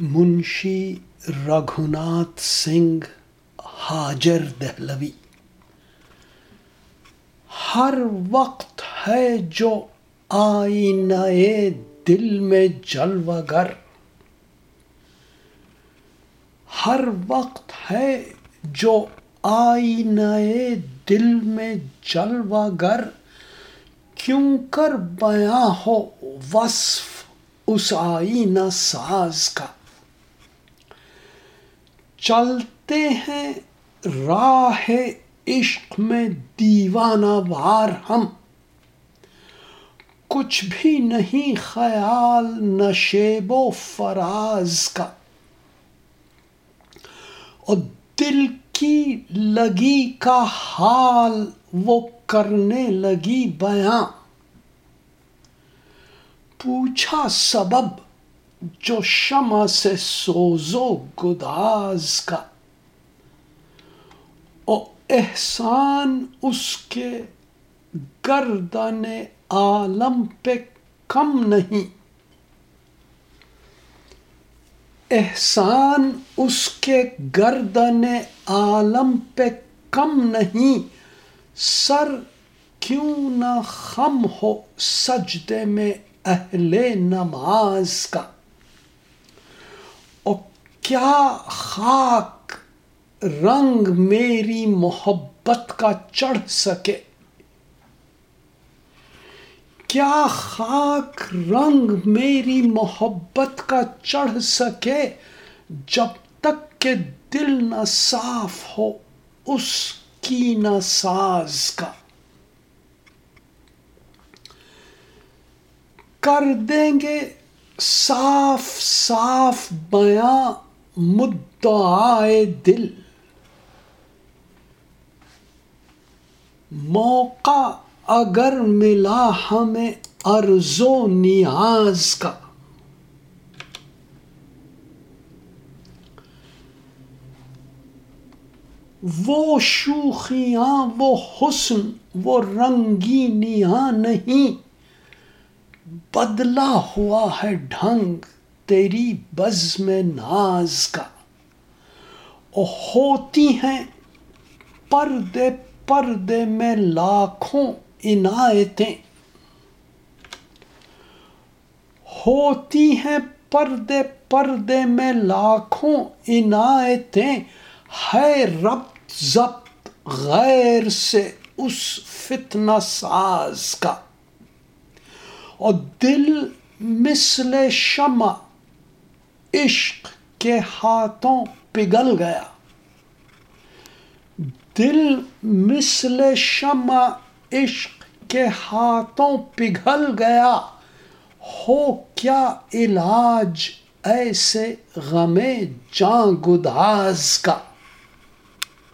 منشی رگھوناتھ سنگھ حاجر دہلوی۔ ہر وقت ہے جو آئینہ دل میں جلوہ گر۔ ہر وقت ہے جو آئینہ دل میں جلوہ گر۔ کیوں کر بیاں ہو وصف اس آئینہ ساز کا؟ چلتے ہیں راہ عشق میں دیوانہ وار ہم۔ کچھ بھی نہیں خیال نشیب و فراز کا۔ اور دل کی لگی کا حال، وہ کرنے لگی بیاں۔ پوچھا سبب جو شمع سے سوزو گداز کا او احسان اس کے گردن عالم پہ کم نہیں احسان اس کے گردن عالم پہ کم نہیں سر کیوں نہ خم ہو سجدے میں اہل نماز کا اور کیا خاک رنگ میری محبت کا چڑھ سکے؟ کیا خاک رنگ میری محبت کا چڑھ سکے جب تک کہ دل نہ صاف ہو اس کی نہ ساز کا؟ کر دیں گے صاف صاف بیاں مدعائے دل۔ موقع اگر ملا ہمیں ارض و نیاز کا۔ وہ شوخیاں، وہ حسن، وہ رنگینیاں نہیں۔ بدلا ہوا ہے ڈھنگ تیری بز میں ناز کا۔ اور ہوتی ہیں پردے پردے میں لاکھوں عنایتیں۔ ہوتی ہیں پردے پردے میں لاکھوں عنایتیں۔ ہے رب ضبط غیر سے اس فتنہ ساز کا۔ اور دل مثل شمع عشق کے ہاتھوں پگھل گیا۔ دل مثل شمع عشق کے ہاتھوں پگھل گیا۔ ہو کیا علاج ایسے غم جاں گداز کا؟